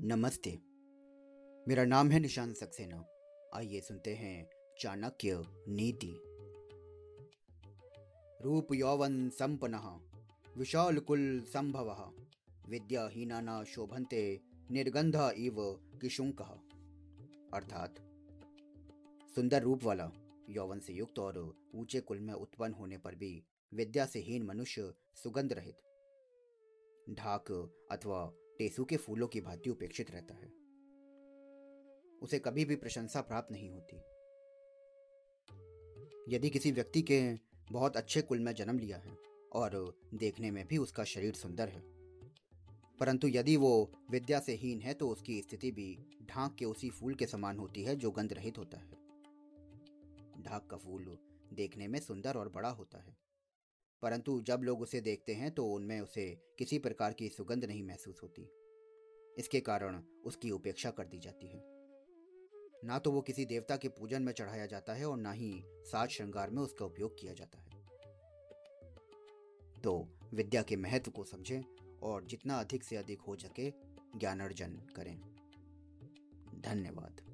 नमस्ते। मेरा नाम है निशान सक्सेना। आइए सुनते हैं चाणक्य नीति। रूप यौवन संपन्न, विशाल कुल संभव विद्याहीना न शोभंते निर्गंध इव किशुंक अर्थात, सुंदर रूप वाला, यौवन से युक्त और ऊँचे कुल में उत्पन्न होने पर भी विद्या से हीन मनुष्य सुगंध रहित। ढाक अथवा टेसू के फूलों की भांति उपेक्षित रहता है। उसे कभी भी प्रशंसा प्राप्त नहीं होती। यदि किसी व्यक्ति के बहुत अच्छे कुल में जन्म लिया है और देखने में भी उसका शरीर सुंदर है, परंतु यदि वो विद्या से हीन है तो उसकी स्थिति भी ढाक के उसी फूल के समान होती है जो गंध रहित होता है। ढाक का फूल देखने में सुंदर और बड़ा होता है। परंतु जब लोग उसे देखते हैं तो उनमें उसे किसी प्रकार की सुगंध नहीं महसूस होती। इसके कारण उसकी उपेक्षा कर दी जाती है। ना तो वो किसी देवता के पूजन में चढ़ाया जाता है और ना ही साज श्रृंगार में उसका उपयोग किया जाता है। तो विद्या के महत्व को समझें और जितना अधिक से अधिक हो सके ज्ञानार्जन करें। धन्यवाद।